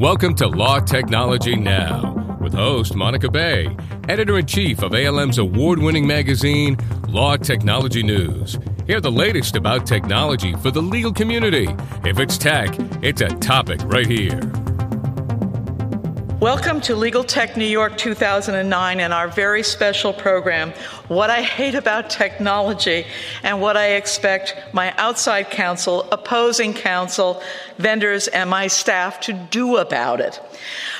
Welcome to Law Technology Now with host Monica Bay, editor in chief of ALM's award winning magazine, Law Technology News. Hear the latest about technology for the legal community. If it's tech, it's a topic right here. Welcome to Legal Tech New York 2009 and our very special program, What I Hate About Technology and What I Expect My Outside Counsel, Opposing Counsel, Vendors, and my staff to Do About It.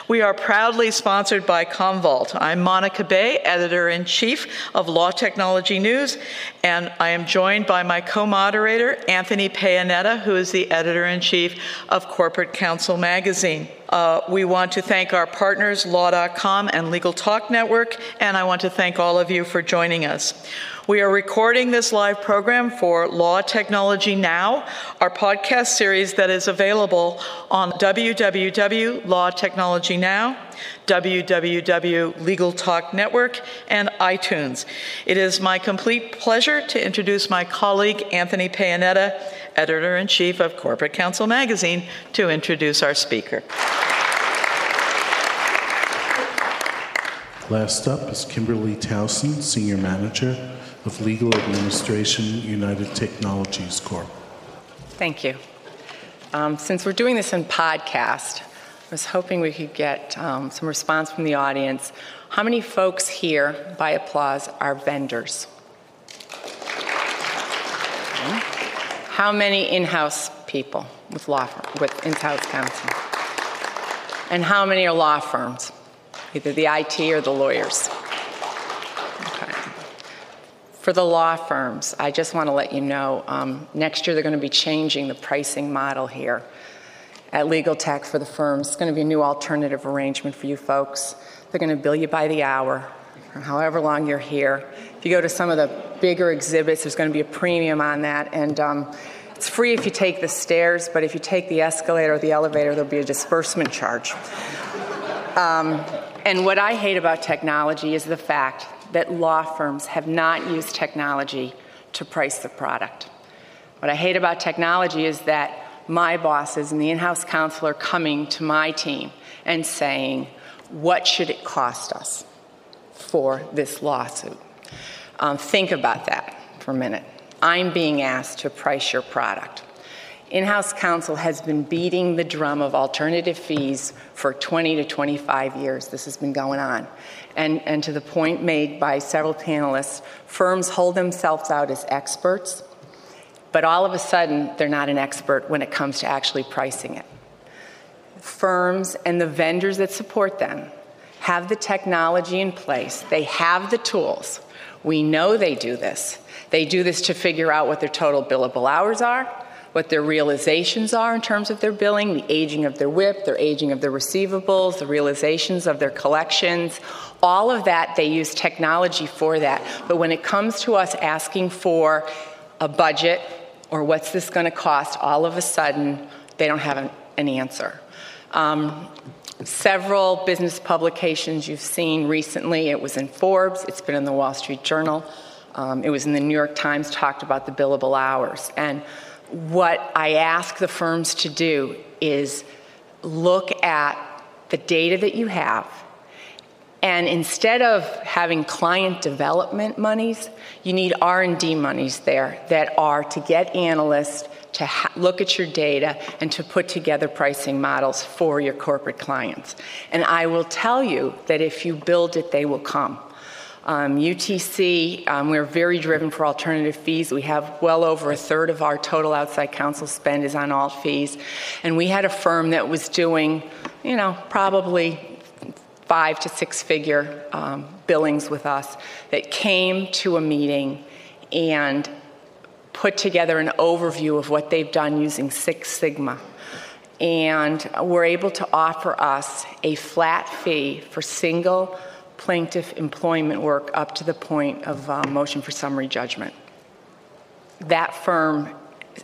We are proudly sponsored by Commvault. I'm Monica Bay, editor in chief of Law Technology News, and I am joined by my co moderator, Anthony Paonita, who is the editor in chief of Corporate Counsel Magazine. Uh, we want to thank our partners, Law.com and Legal Talk Network, and I want to thank all of you for joining us. We are recording this live program for Law Technology Now, our podcast series that is available on www.lawtechnologynow, www Legal Talk Network, and iTunes. It is my complete pleasure to introduce my colleague, Anthony Paonita, editor in chief of Corporate Counsel Magazine, to introduce our speaker. Last up is Kimberly Towson, Senior Manager of Legal Administration, United Technologies Corp. Thank you. Um, since we're doing this in podcast, I was hoping we could get um, some response from the audience. How many folks here, by applause, are vendors? How many in-house people with law with in-house counsel? And how many are law firms, either the IT or the lawyers? For the law firms, I just want to let you know um, next year they're going to be changing the pricing model here at Legal Tech for the firms. It's going to be a new alternative arrangement for you folks. They're going to bill you by the hour, or however long you're here. If you go to some of the bigger exhibits, there's going to be a premium on that. And um, it's free if you take the stairs, but if you take the escalator or the elevator, there'll be a disbursement charge. Um, and what I hate about technology is the fact that law firms have not used technology to price the product. What I hate about technology is that my bosses and the in house counsel are coming to my team and saying, What should it cost us for this lawsuit? Um, think about that for a minute. I'm being asked to price your product. In house counsel has been beating the drum of alternative fees for 20 to 25 years. This has been going on. And, and to the point made by several panelists, firms hold themselves out as experts, but all of a sudden, they're not an expert when it comes to actually pricing it. Firms and the vendors that support them have the technology in place, they have the tools. We know they do this. They do this to figure out what their total billable hours are what their realizations are in terms of their billing, the aging of their WIP, their aging of their receivables, the realizations of their collections. All of that, they use technology for that. But when it comes to us asking for a budget or what's this going to cost, all of a sudden, they don't have an, an answer. Um, several business publications you've seen recently, it was in Forbes, it's been in the Wall Street Journal, um, it was in the New York Times, talked about the billable hours. And what I ask the firms to do is look at the data that you have and instead of having client development monies you need r&d monies there that are to get analysts to ha- look at your data and to put together pricing models for your corporate clients. And i will tell you that if you build it they will come um, UTC, um, we're very driven for alternative fees. We have well over a third of our total outside counsel spend is on alt fees. And we had a firm that was doing, you know, probably five to six figure um, billings with us that came to a meeting and put together an overview of what they've done using Six Sigma. And were able to offer us a flat fee for single plaintiff employment work up to the point of uh, motion for summary judgment. That firm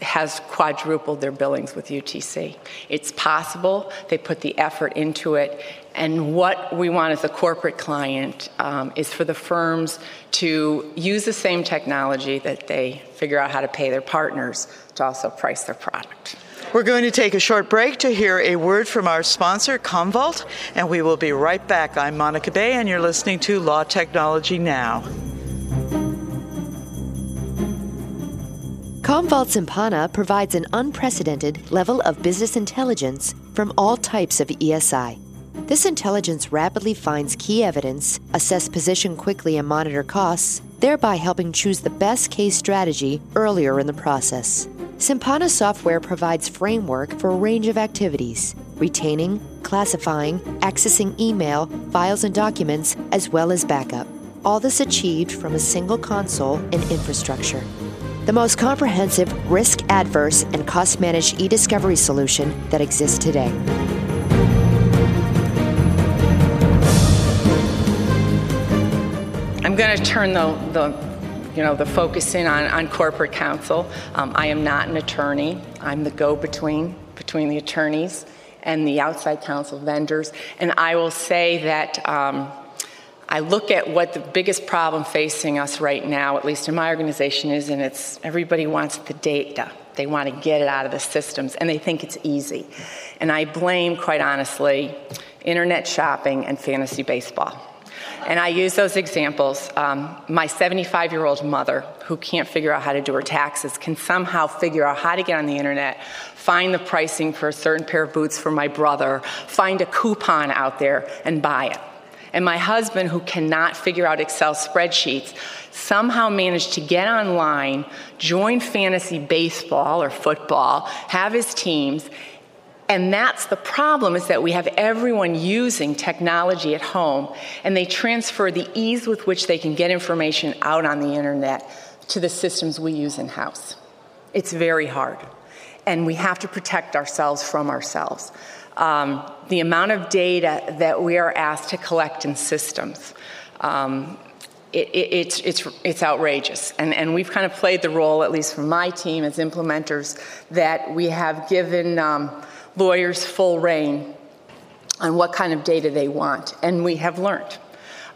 has quadrupled their billings with UTC. It's possible, they put the effort into it, and what we want as a corporate client um, is for the firms to use the same technology that they figure out how to pay their partners to also price their product. We're going to take a short break to hear a word from our sponsor, Commvault, and we will be right back. I'm Monica Bay, and you're listening to Law Technology Now. Commvault Simpana provides an unprecedented level of business intelligence from all types of ESI. This intelligence rapidly finds key evidence, assess position quickly, and monitor costs, thereby helping choose the best case strategy earlier in the process. Simpana software provides framework for a range of activities, retaining, classifying, accessing email, files, and documents, as well as backup. All this achieved from a single console and infrastructure. The most comprehensive, risk adverse, and cost managed e discovery solution that exists today. I'm going to turn the, the you know, the focus in on, on corporate counsel. Um, I am not an attorney. I'm the go-between between the attorneys and the outside counsel vendors. And I will say that um, I look at what the biggest problem facing us right now, at least in my organization, is, and it's everybody wants the data. They want to get it out of the systems, and they think it's easy. And I blame, quite honestly, internet shopping and fantasy baseball. And I use those examples. Um, my 75 year old mother, who can't figure out how to do her taxes, can somehow figure out how to get on the internet, find the pricing for a certain pair of boots for my brother, find a coupon out there, and buy it. And my husband, who cannot figure out Excel spreadsheets, somehow managed to get online, join fantasy baseball or football, have his teams, and that's the problem is that we have everyone using technology at home and they transfer the ease with which they can get information out on the internet to the systems we use in house. It's very hard. And we have to protect ourselves from ourselves. Um, the amount of data that we are asked to collect in systems. Um, it, it, it's, it's, it's outrageous. And, and we've kind of played the role, at least from my team as implementers, that we have given um, lawyers full rein on what kind of data they want, and we have learned.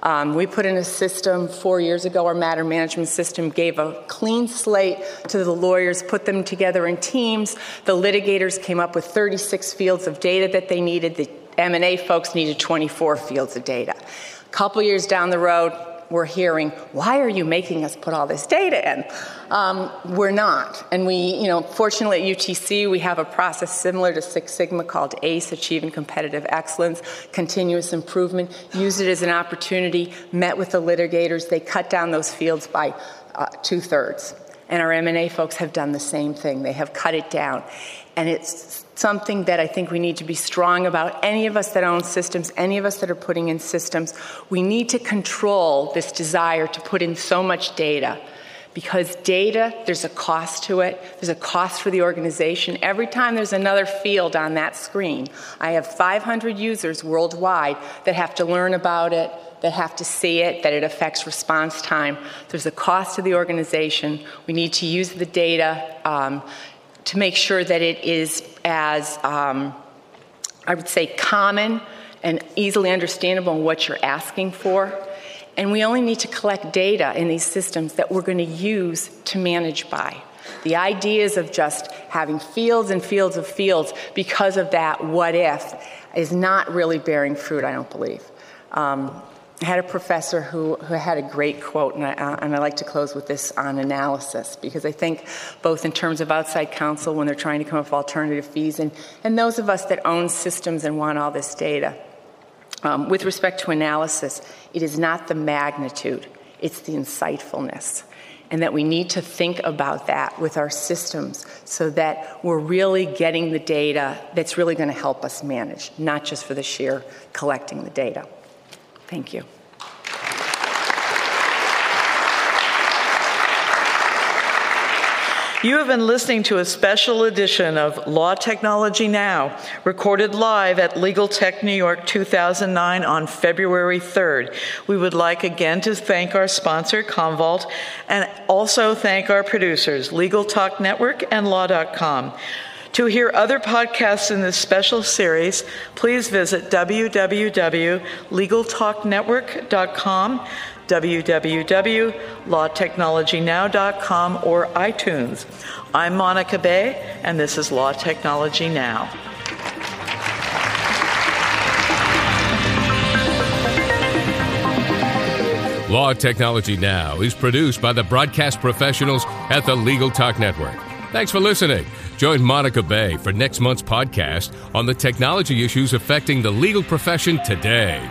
Um, we put in a system four years ago, our matter management system gave a clean slate to the lawyers, put them together in teams. The litigators came up with 36 fields of data that they needed. The M&A folks needed 24 fields of data. A couple years down the road, we're hearing, why are you making us put all this data in? Um, we're not. And we, you know, fortunately at UTC, we have a process similar to Six Sigma called ACE, Achieving Competitive Excellence, continuous improvement. Used it as an opportunity, met with the litigators. They cut down those fields by uh, two thirds. And our M&A folks have done the same thing. They have cut it down. And it's something that I think we need to be strong about. Any of us that own systems, any of us that are putting in systems, we need to control this desire to put in so much data. Because data, there's a cost to it. There's a cost for the organization. Every time there's another field on that screen, I have 500 users worldwide that have to learn about it, that have to see it, that it affects response time. There's a cost to the organization. We need to use the data um, to make sure that it is as, um, I would say, common and easily understandable in what you're asking for. And we only need to collect data in these systems that we're going to use to manage by. The ideas of just having fields and fields of fields because of that what if is not really bearing fruit, I don't believe. Um, I had a professor who, who had a great quote, and I, uh, and I like to close with this on analysis because I think both in terms of outside counsel when they're trying to come up with alternative fees and, and those of us that own systems and want all this data. Um, with respect to analysis, it is not the magnitude, it's the insightfulness. And that we need to think about that with our systems so that we're really getting the data that's really going to help us manage, not just for the sheer collecting the data. Thank you. You have been listening to a special edition of Law Technology Now, recorded live at Legal Tech New York 2009 on February 3rd. We would like again to thank our sponsor, Commvault, and also thank our producers, Legal Talk Network and Law.com. To hear other podcasts in this special series, please visit www.legaltalknetwork.com, www.lawtechnologynow.com, or iTunes. I'm Monica Bay, and this is Law Technology Now. Law Technology Now is produced by the broadcast professionals at the Legal Talk Network. Thanks for listening. Join Monica Bay for next month's podcast on the technology issues affecting the legal profession today.